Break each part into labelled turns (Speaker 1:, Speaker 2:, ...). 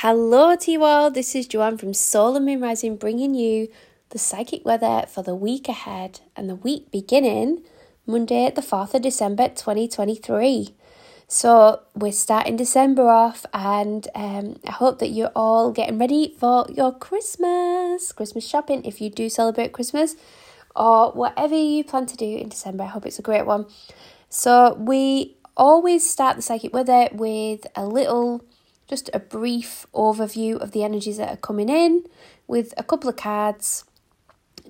Speaker 1: Hello, T World. This is Joanne from Solar Moon Rising bringing you the psychic weather for the week ahead and the week beginning Monday, the 4th of December 2023. So, we're starting December off, and um, I hope that you're all getting ready for your Christmas, Christmas shopping if you do celebrate Christmas, or whatever you plan to do in December. I hope it's a great one. So, we always start the psychic weather with a little just a brief overview of the energies that are coming in with a couple of cards.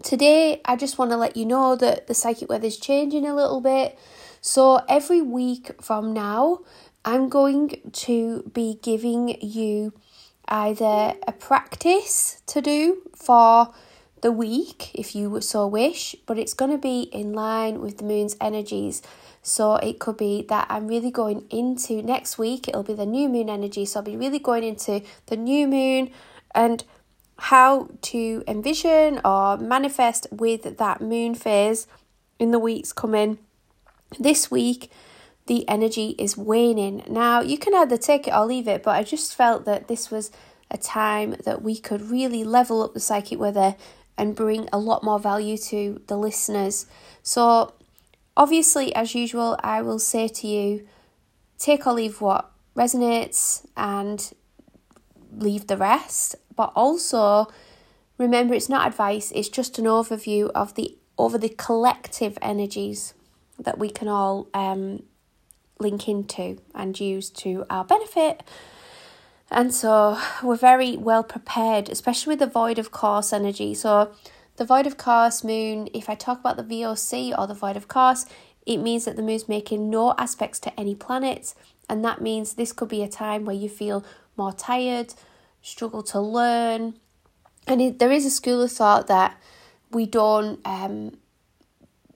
Speaker 1: Today, I just want to let you know that the psychic weather is changing a little bit. So, every week from now, I'm going to be giving you either a practice to do for the week, if you so wish, but it's going to be in line with the moon's energies. So it could be that I'm really going into next week, it'll be the new moon energy. So I'll be really going into the new moon and how to envision or manifest with that moon phase in the weeks coming. This week, the energy is waning. Now, you can either take it or leave it, but I just felt that this was a time that we could really level up the psychic weather and bring a lot more value to the listeners. So, Obviously, as usual, I will say to you take or leave what resonates and leave the rest. But also, remember it's not advice, it's just an overview of the over the collective energies that we can all um, link into and use to our benefit. And so we're very well prepared, especially with the void of course energy. So the void of course moon, if I talk about the VOC or the void of course, it means that the moon's making no aspects to any planets, and that means this could be a time where you feel more tired, struggle to learn. And it, there is a school of thought that we don't um,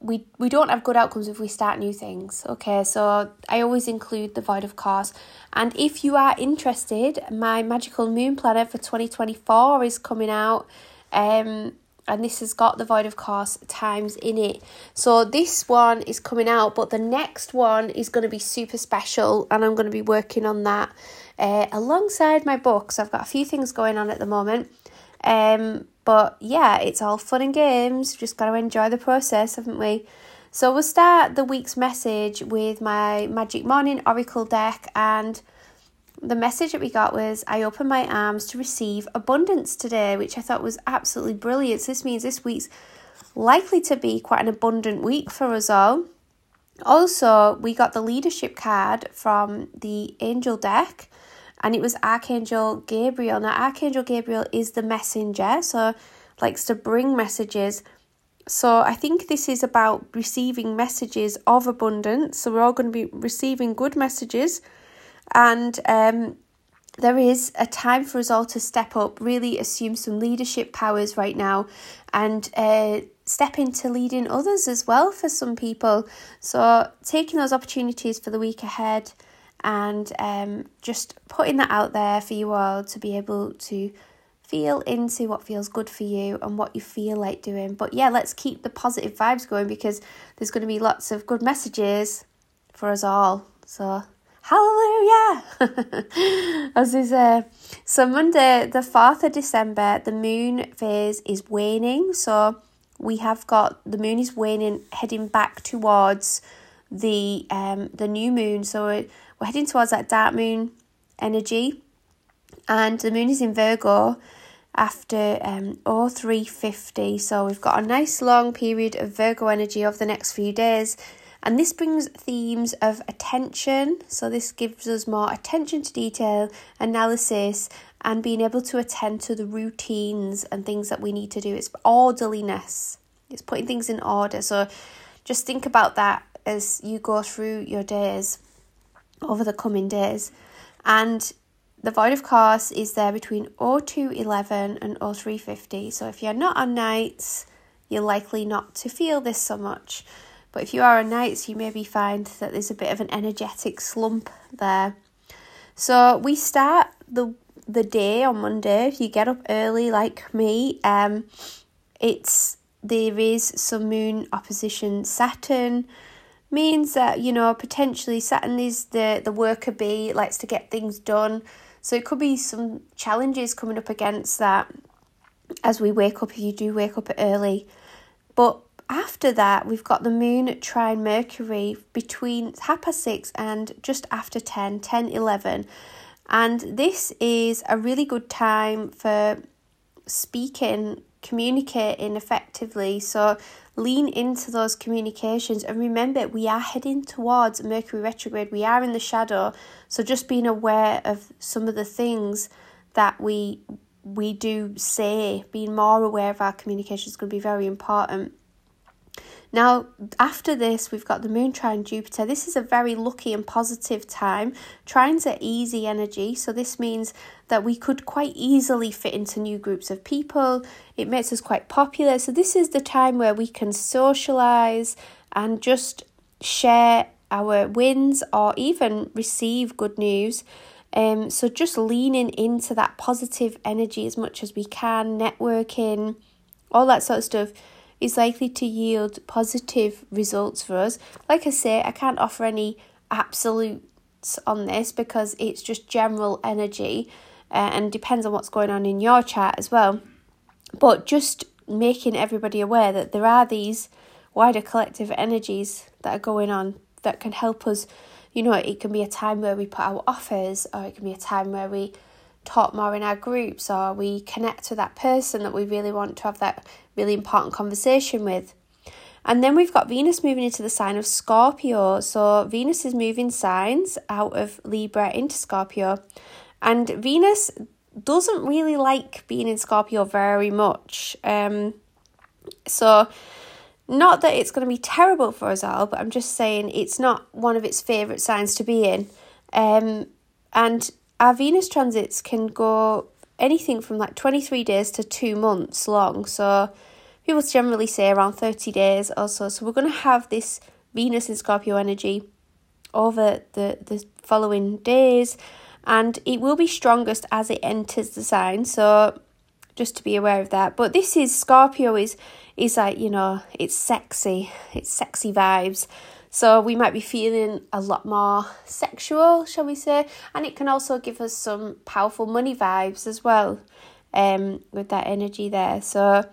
Speaker 1: we we don't have good outcomes if we start new things. Okay, so I always include the void of course. And if you are interested, my magical moon planner for 2024 is coming out. Um and this has got the void of course times in it so this one is coming out but the next one is going to be super special and i'm going to be working on that uh, alongside my books i've got a few things going on at the moment um but yeah it's all fun and games just got to enjoy the process haven't we so we'll start the week's message with my magic morning oracle deck and the message that we got was I open my arms to receive abundance today, which I thought was absolutely brilliant. So this means this week's likely to be quite an abundant week for us all. Also, we got the leadership card from the angel deck, and it was Archangel Gabriel. Now, Archangel Gabriel is the messenger, so likes to bring messages. So I think this is about receiving messages of abundance. So we're all going to be receiving good messages and um, there is a time for us all to step up, really assume some leadership powers right now, and uh, step into leading others as well for some people. So, taking those opportunities for the week ahead and um, just putting that out there for you all to be able to feel into what feels good for you and what you feel like doing. But yeah, let's keep the positive vibes going because there's going to be lots of good messages for us all. So, Hallelujah! As we say. So, Monday, the 4th of December, the moon phase is waning. So, we have got the moon is waning, heading back towards the um the new moon. So, we're heading towards that dark moon energy. And the moon is in Virgo after um 0350 so we've got a nice long period of virgo energy over the next few days and this brings themes of attention. So, this gives us more attention to detail, analysis, and being able to attend to the routines and things that we need to do. It's orderliness, it's putting things in order. So, just think about that as you go through your days over the coming days. And the void of course is there between 0211 and 0350. So, if you're not on nights, you're likely not to feel this so much. But if you are on nights, you maybe find that there's a bit of an energetic slump there. So we start the the day on Monday. If you get up early like me, um, it's there is some moon opposition Saturn means that you know potentially Saturn is the the worker bee likes to get things done. So it could be some challenges coming up against that as we wake up if you do wake up early. But after that, we've got the moon trine Mercury between half past six and just after 10, 10, 11. And this is a really good time for speaking, communicating effectively. So lean into those communications and remember we are heading towards Mercury retrograde. We are in the shadow. So just being aware of some of the things that we we do say, being more aware of our communication is going to be very important. Now, after this, we've got the Moon trine Jupiter. This is a very lucky and positive time. Trines are easy energy, so this means that we could quite easily fit into new groups of people. It makes us quite popular. So, this is the time where we can socialize and just share our wins or even receive good news. Um, so, just leaning into that positive energy as much as we can, networking, all that sort of stuff is likely to yield positive results for us. Like I say, I can't offer any absolutes on this because it's just general energy uh, and depends on what's going on in your chart as well. But just making everybody aware that there are these wider collective energies that are going on that can help us. You know, it can be a time where we put our offers, or it can be a time where we more in our groups, or we connect with that person that we really want to have that really important conversation with. And then we've got Venus moving into the sign of Scorpio. So Venus is moving signs out of Libra into Scorpio. And Venus doesn't really like being in Scorpio very much. Um, so, not that it's going to be terrible for us all, but I'm just saying it's not one of its favourite signs to be in. Um, and our Venus transits can go anything from like 23 days to two months long. So, people generally say around 30 days or so. So, we're going to have this Venus in Scorpio energy over the, the following days and it will be strongest as it enters the sign. So just to be aware of that. But this is Scorpio is is like, you know, it's sexy. It's sexy vibes. So we might be feeling a lot more sexual, shall we say? And it can also give us some powerful money vibes as well. Um with that energy there. So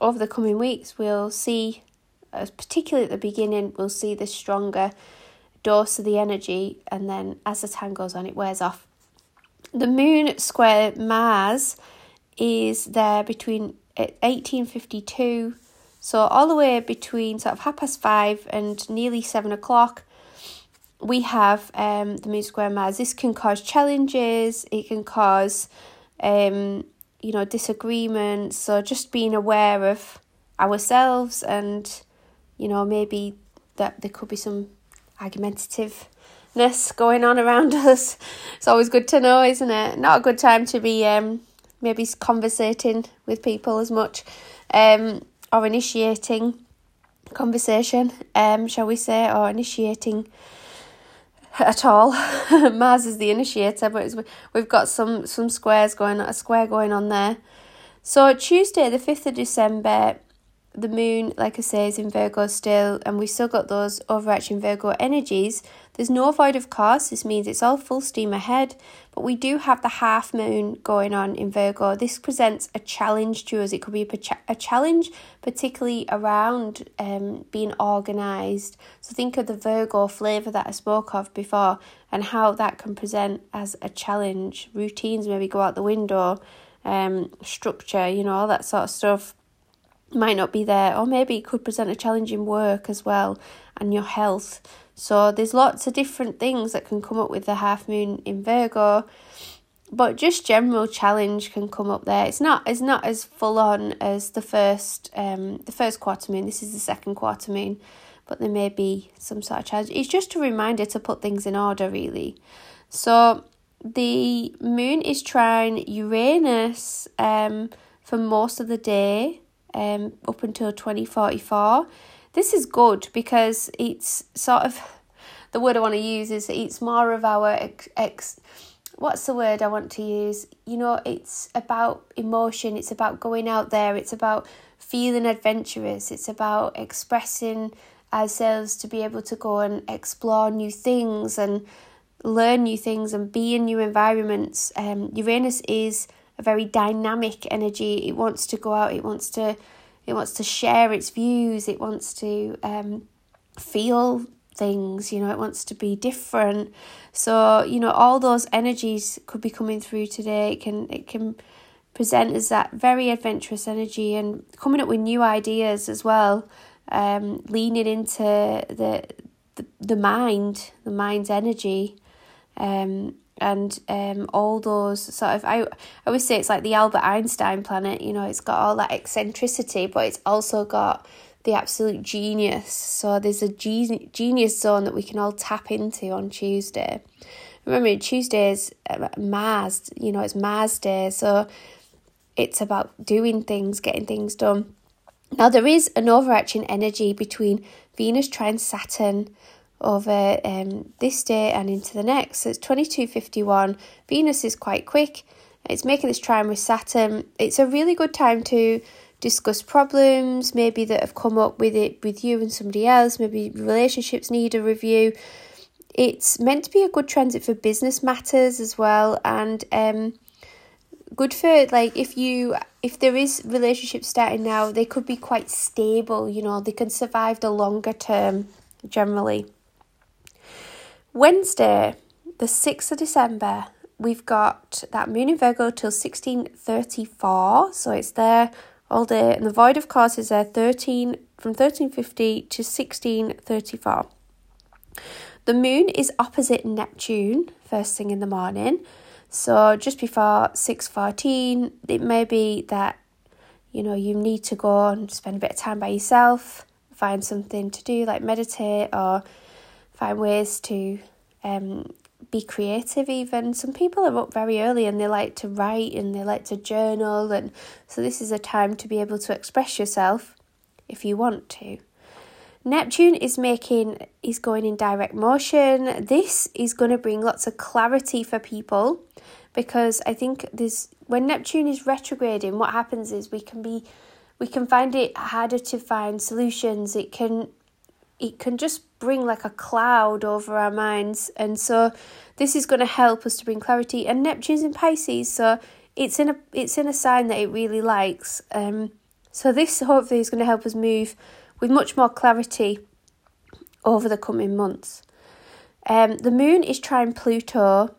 Speaker 1: over the coming weeks we'll see uh, particularly at the beginning we'll see the stronger dose of the energy and then as the time goes on it wears off the moon square Mars is there between 1852, so all the way between sort of half past five and nearly seven o'clock. We have um, the moon square Mars. This can cause challenges. It can cause, um, you know, disagreements. So just being aware of ourselves and, you know, maybe that there could be some argumentative going on around us. It's always good to know, isn't it? Not a good time to be um, maybe conversating with people as much um, or initiating conversation, um, shall we say, or initiating at all. Mars is the initiator, but we've got some some squares going a square going on there. So Tuesday, the fifth of December, the moon, like I say, is in Virgo still, and we've still got those overarching Virgo energies. There's no void of course, this means it's all full steam ahead, but we do have the half moon going on in Virgo. This presents a challenge to us. It could be a, a challenge, particularly around um, being organised. So think of the Virgo flavour that I spoke of before and how that can present as a challenge. Routines maybe go out the window, um, structure, you know, all that sort of stuff might not be there, or maybe it could present a challenge in work as well and your health. So there's lots of different things that can come up with the half moon in Virgo, but just general challenge can come up there. It's not it's not as full on as the first um the first quarter moon. This is the second quarter moon, but there may be some sort of challenge. It's just a reminder to put things in order, really. So the moon is trine Uranus um for most of the day um, up until 2044. This is good because it's sort of the word I want to use is it's more of our ex, ex what's the word I want to use? You know, it's about emotion, it's about going out there, it's about feeling adventurous, it's about expressing ourselves to be able to go and explore new things and learn new things and be in new environments. Um, Uranus is a very dynamic energy. It wants to go out. It wants to it wants to share its views. It wants to um, feel things. You know, it wants to be different. So you know, all those energies could be coming through today. It can it can present as that very adventurous energy and coming up with new ideas as well. Um, leaning into the the, the mind, the mind's energy. Um, and um, all those sort of I, I always say it's like the Albert Einstein planet you know it's got all that eccentricity but it's also got the absolute genius. So there's a genius zone that we can all tap into on Tuesday. Remember Tuesday is uh, Mars you know it's Mars day so it's about doing things getting things done. Now there is an overarching energy between Venus trine Saturn over um, this day and into the next. So it's 2251. Venus is quite quick. It's making this trine with Saturn. It's a really good time to discuss problems, maybe that have come up with it with you and somebody else. Maybe relationships need a review. It's meant to be a good transit for business matters as well, and um, good for like if you if there is relationships starting now, they could be quite stable. You know, they can survive the longer term generally. Wednesday, the 6th of December, we've got that moon in Virgo till 1634. So it's there all day. And the void, of course, is there 13 from 1350 to 1634. The moon is opposite Neptune first thing in the morning. So just before 6:14, it may be that you know you need to go and spend a bit of time by yourself, find something to do like meditate or find ways to um, be creative even. Some people are up very early and they like to write and they like to journal and so this is a time to be able to express yourself if you want to. Neptune is making is going in direct motion. This is going to bring lots of clarity for people because i think this when neptune is retrograding what happens is we can be we can find it harder to find solutions. It can it can just bring like a cloud over our minds. And so this is going to help us to bring clarity. And neptune's in pisces so it's in a it's in a sign that it really likes. Um so this hopefully is going to help us move with much more clarity over the coming months. Um the moon is trine pluto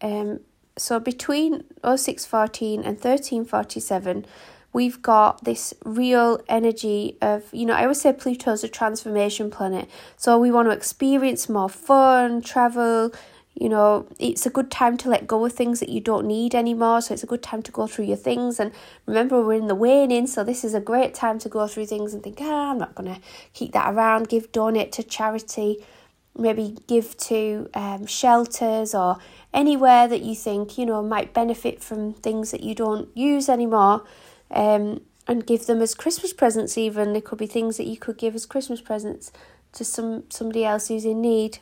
Speaker 1: um so between 0614 and 1347 we've got this real energy of, you know, I always say Pluto's a transformation planet. So we want to experience more fun, travel, you know, it's a good time to let go of things that you don't need anymore. So it's a good time to go through your things. And remember, we're in the waning, so this is a great time to go through things and think, ah, I'm not going to keep that around, give, donate to charity, maybe give to um, shelters or anywhere that you think, you know, might benefit from things that you don't use anymore um, and give them as Christmas presents. Even there could be things that you could give as Christmas presents to some somebody else who's in need.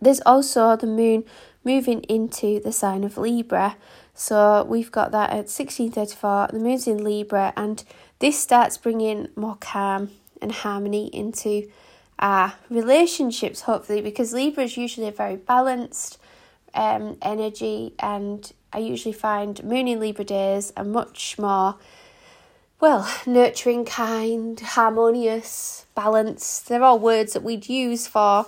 Speaker 1: There's also the moon moving into the sign of Libra. So we've got that at 1634, the moon's in Libra, and this starts bringing more calm and harmony into our relationships, hopefully, because Libra is usually a very balanced um, energy, and I usually find Moon in Libra days are much more, well, nurturing, kind, harmonious, balanced. They're all words that we'd use for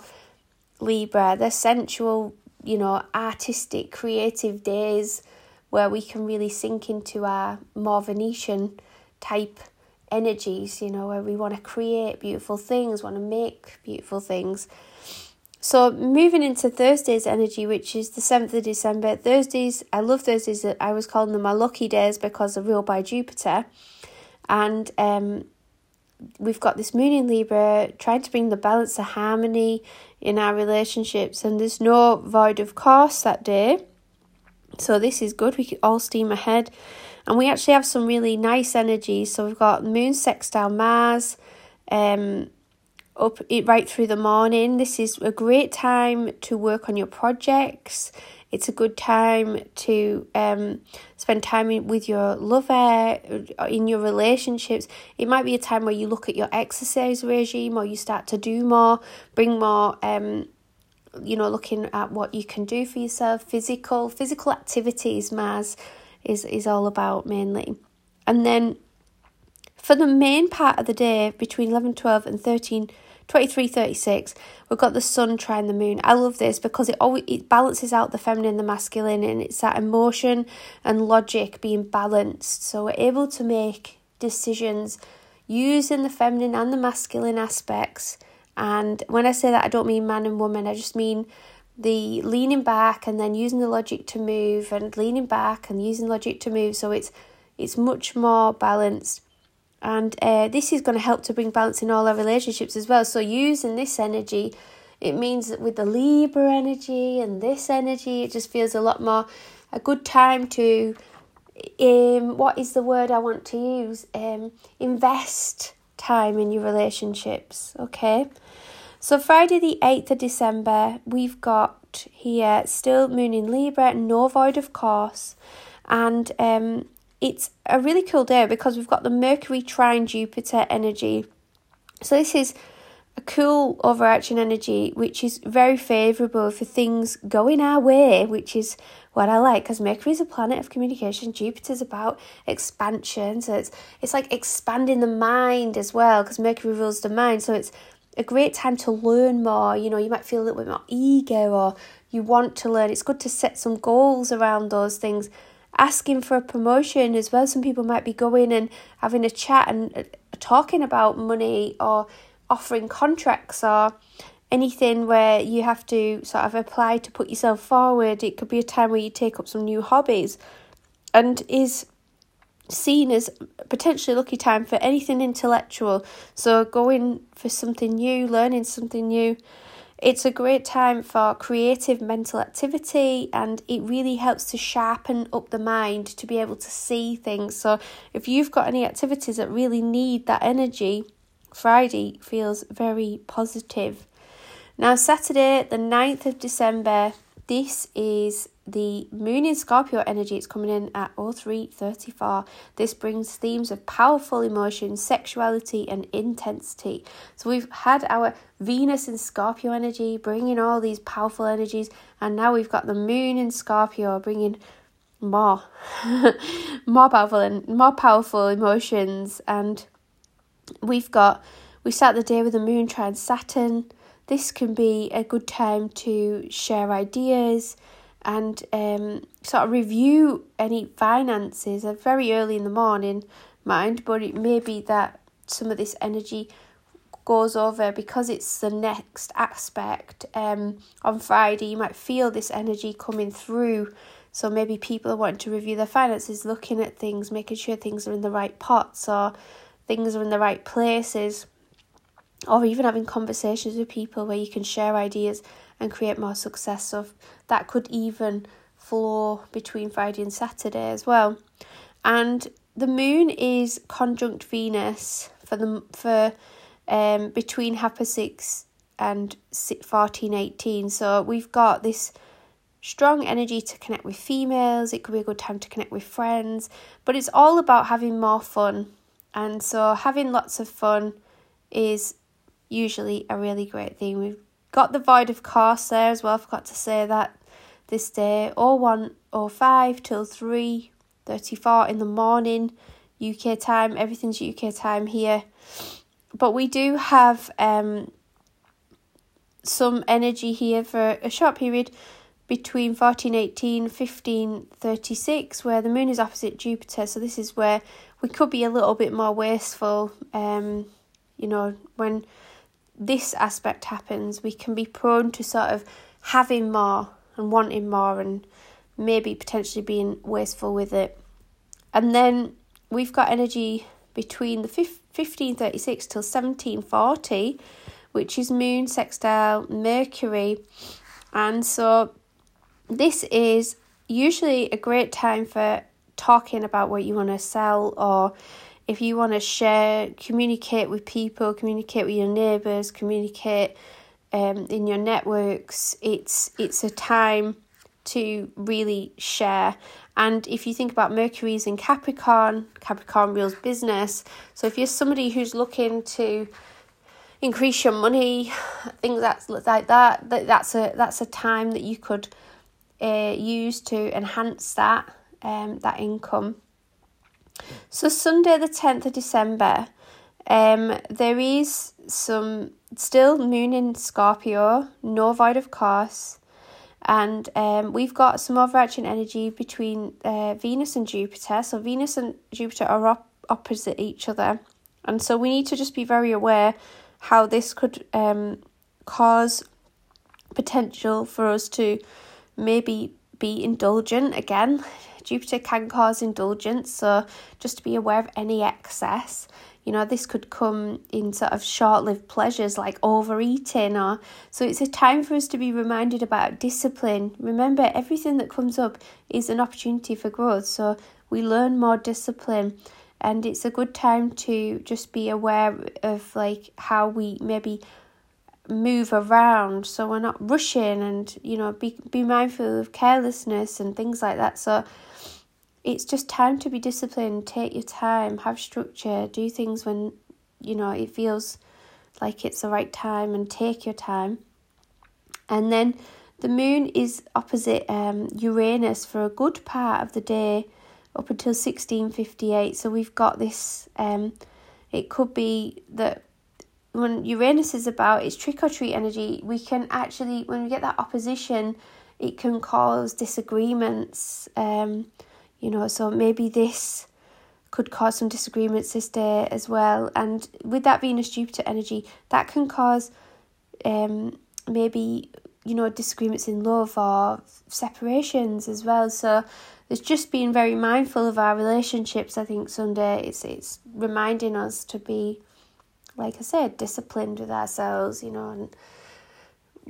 Speaker 1: Libra. They're sensual, you know, artistic, creative days where we can really sink into our more Venusian type energies, you know, where we want to create beautiful things, want to make beautiful things. So moving into Thursday's energy, which is the 7th of December. Thursdays, I love Thursdays. I was calling them my lucky days because they're ruled by Jupiter. And um, we've got this moon in Libra trying to bring the balance of harmony in our relationships. And there's no void of course that day. So this is good. We can all steam ahead. And we actually have some really nice energy. So we've got moon sextile Mars. Um, up it right through the morning. This is a great time to work on your projects. It's a good time to um, spend time with your lover, uh, in your relationships. It might be a time where you look at your exercise regime or you start to do more, bring more um, you know, looking at what you can do for yourself, physical, physical activities, Mars is, is all about mainly. And then for the main part of the day, between 11, 12 and 13, 23, 36, we've got the sun trine the moon. I love this because it always it balances out the feminine and the masculine and it's that emotion and logic being balanced. So we're able to make decisions using the feminine and the masculine aspects. And when I say that, I don't mean man and woman, I just mean the leaning back and then using the logic to move and leaning back and using logic to move. So it's it's much more balanced. And uh, this is going to help to bring balance in all our relationships as well. So using this energy, it means that with the Libra energy and this energy, it just feels a lot more a good time to um, what is the word I want to use? Um, invest time in your relationships, okay? So, Friday, the 8th of December, we've got here still moon in Libra, no void, of course, and um, it's a really cool day because we've got the Mercury trine Jupiter energy. So, this is a cool overarching energy which is very favourable for things going our way, which is what I like because Mercury is a planet of communication. Jupiter's about expansion, so it's it's like expanding the mind as well because Mercury rules the mind. So it's a great time to learn more. You know, you might feel a little bit more eager or you want to learn. It's good to set some goals around those things. Asking for a promotion as well. Some people might be going and having a chat and uh, talking about money or offering contracts or anything where you have to sort of apply to put yourself forward. It could be a time where you take up some new hobbies and is seen as potentially lucky time for anything intellectual. So going for something new, learning something new. It's a great time for creative mental activity and it really helps to sharpen up the mind to be able to see things. So if you've got any activities that really need that energy, Friday feels very positive. Now, Saturday, the 9th of December, this is the moon in Scorpio energy. It's coming in at 0334. This brings themes of powerful emotions, sexuality, and intensity. So, we've had our Venus in Scorpio energy bringing all these powerful energies, and now we've got the moon in Scorpio bringing more, more powerful and more powerful emotions and We've got, we start the day with the moon trine Saturn. This can be a good time to share ideas and um, sort of review any finances uh, very early in the morning, mind, but it may be that some of this energy goes over because it's the next aspect. Um, on Friday, you might feel this energy coming through. So maybe people are wanting to review their finances, looking at things, making sure things are in the right pots, or things are in the right places, or even having conversations with people where you can share ideas and create more success. So that could even flow between Friday and Saturday as well. And the moon is conjunct Venus for the for um between half six and fourteen eighteen. So we've got this strong energy to connect with females. It could be a good time to connect with friends, but it's all about having more fun and so having lots of fun is usually a really great thing. We've got the void of course there as well, I forgot to say that this day, or 1 or 5 till 3 34 in the morning, UK time, everything's UK time here. But we do have um some energy here for a short period between 1418 1536 where the moon is opposite Jupiter so this is where we could be a little bit more wasteful. Um, you know, when this aspect happens, we can be prone to sort of having more and wanting more and maybe potentially being wasteful with it. And then we've got energy between the 1536 till 1740, which is moon sextile Mercury. And so this is usually a great time for talking about what you want to sell or if you want to share, communicate with people, communicate with your neighbours, communicate um, in your networks, it's it's a time to really share. And if you think about Mercury's in Capricorn, Capricorn rules business. So if you're somebody who's looking to increase your money, things that's like that. That that's a that's a time that you could uh, use to enhance that um that income. So Sunday the tenth of December, um, there is some still moon in Scorpio, no void of course, and um, we've got some overarching energy between uh, Venus and Jupiter. So Venus and Jupiter are op- opposite each other, and so we need to just be very aware how this could um, cause potential for us to maybe be indulgent again. Jupiter can cause indulgence, so just to be aware of any excess. You know, this could come in sort of short lived pleasures like overeating, or so it's a time for us to be reminded about discipline. Remember, everything that comes up is an opportunity for growth, so we learn more discipline and it's a good time to just be aware of like how we maybe move around so we're not rushing and you know be be mindful of carelessness and things like that so it's just time to be disciplined take your time have structure do things when you know it feels like it's the right time and take your time and then the moon is opposite um Uranus for a good part of the day up until 1658. So we've got this, um, it could be that when Uranus is about its trick or treat energy, we can actually, when we get that opposition, it can cause disagreements. Um, you know, so maybe this could cause some disagreements this day as well. And with that Venus Jupiter energy, that can cause um, maybe, you know, disagreements in love or separations as well. So it's just being very mindful of our relationships. I think Sunday it's it's reminding us to be, like I said, disciplined with ourselves. You know, and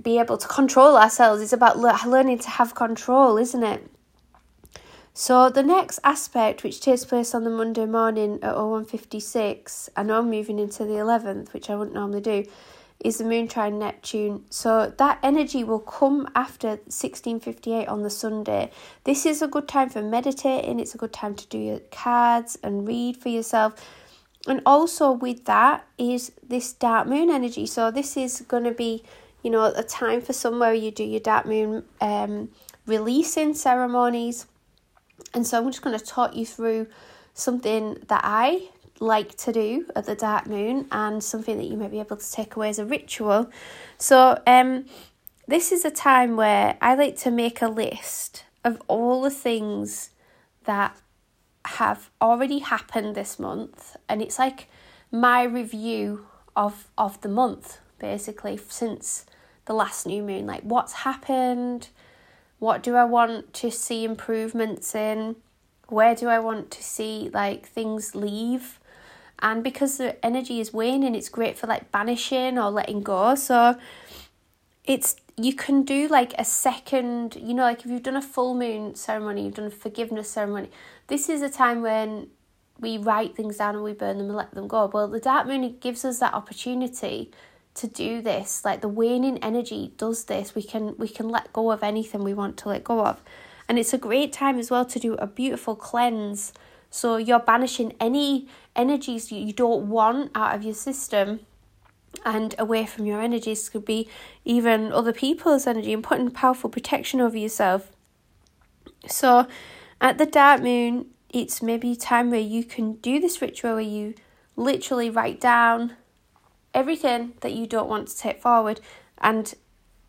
Speaker 1: be able to control ourselves. It's about learning to have control, isn't it? So the next aspect, which takes place on the Monday morning at 0156, I know I'm moving into the 11th, which I wouldn't normally do, is the moon trine Neptune. So that energy will come after 1658 on the Sunday. This is a good time for meditating, it's a good time to do your cards and read for yourself. And also with that is this dark moon energy. So this is going to be, you know, a time for somewhere you do your dark moon um releasing ceremonies. And so I'm just going to talk you through something that I like to do at the dark moon and something that you may be able to take away as a ritual. So, um, this is a time where I like to make a list of all the things that have already happened this month, and it's like my review of of the month basically since the last new moon. Like, what's happened? What do I want to see improvements in? Where do I want to see like things leave? and because the energy is waning it's great for like banishing or letting go so it's you can do like a second you know like if you've done a full moon ceremony you've done a forgiveness ceremony this is a time when we write things down and we burn them and let them go well the dark moon gives us that opportunity to do this like the waning energy does this. We can we can let go of anything we want to let go of. And it's a great time as well to do a beautiful cleanse. So you're banishing any energies you don't want out of your system and away from your energies. Could be even other people's energy and putting powerful protection over yourself. So at the dark moon, it's maybe time where you can do this ritual where you literally write down everything that you don't want to take forward and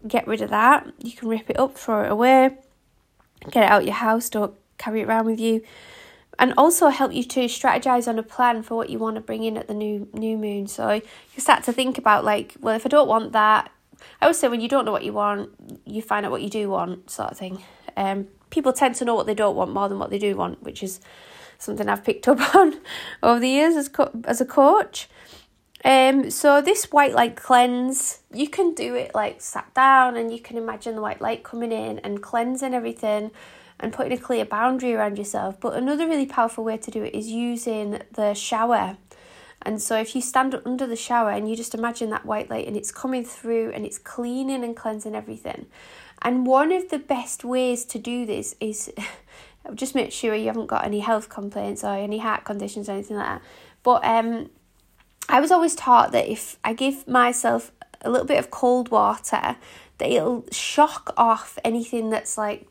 Speaker 1: get rid of that. You can rip it up, throw it away, get it out your house, don't carry it around with you and also help you to strategize on a plan for what you want to bring in at the new new moon. So you start to think about like, well, if I don't want that, I would say when you don't know what you want, you find out what you do want, sort of thing. Um, people tend to know what they don't want more than what they do want, which is something I've picked up on over the years as co- as a coach. Um, so this white light cleanse, you can do it like sat down, and you can imagine the white light coming in and cleansing everything and putting a clear boundary around yourself. But another really powerful way to do it is using the shower. And so if you stand under the shower and you just imagine that white light and it's coming through and it's cleaning and cleansing everything. And one of the best ways to do this is just make sure you haven't got any health complaints or any heart conditions or anything like that. But um I was always taught that if I give myself a little bit of cold water, that it'll shock off anything that's like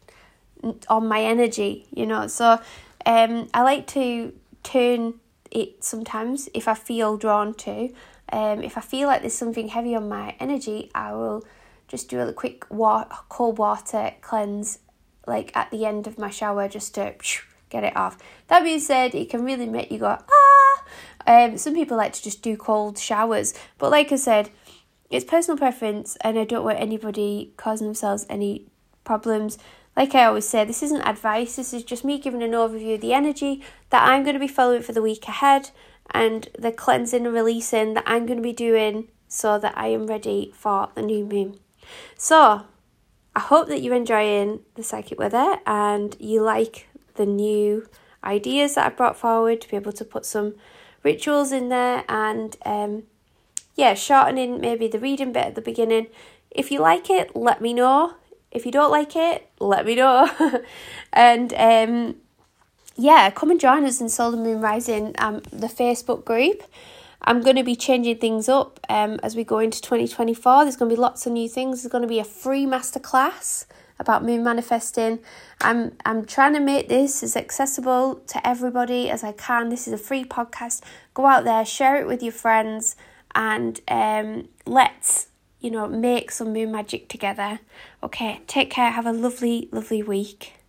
Speaker 1: on my energy, you know. So um, I like to turn it sometimes if I feel drawn to. Um, if I feel like there's something heavy on my energy, I will just do a quick wa- cold water cleanse, like at the end of my shower, just to get it off. That being said, it can really make you go ah. Um, some people like to just do cold showers, but like I said, it's personal preference, and I don't want anybody causing themselves any problems. Like I always say, this isn't advice, this is just me giving an overview of the energy that I'm going to be following for the week ahead and the cleansing and releasing that I'm going to be doing so that I am ready for the new moon. So, I hope that you're enjoying the psychic weather and you like the new ideas that I brought forward to be able to put some rituals in there and um, yeah, shortening maybe the reading bit at the beginning. If you like it, let me know. If you don't like it, let me know. and um, yeah, come and join us in Solar Moon Rising, um, the Facebook group. I'm going to be changing things up um, as we go into 2024. There's going to be lots of new things. There's going to be a free masterclass about moon manifesting. I'm I'm trying to make this as accessible to everybody as I can. This is a free podcast. Go out there, share it with your friends, and um, let's you know make some moon magic together. Okay, take care. Have a lovely, lovely week.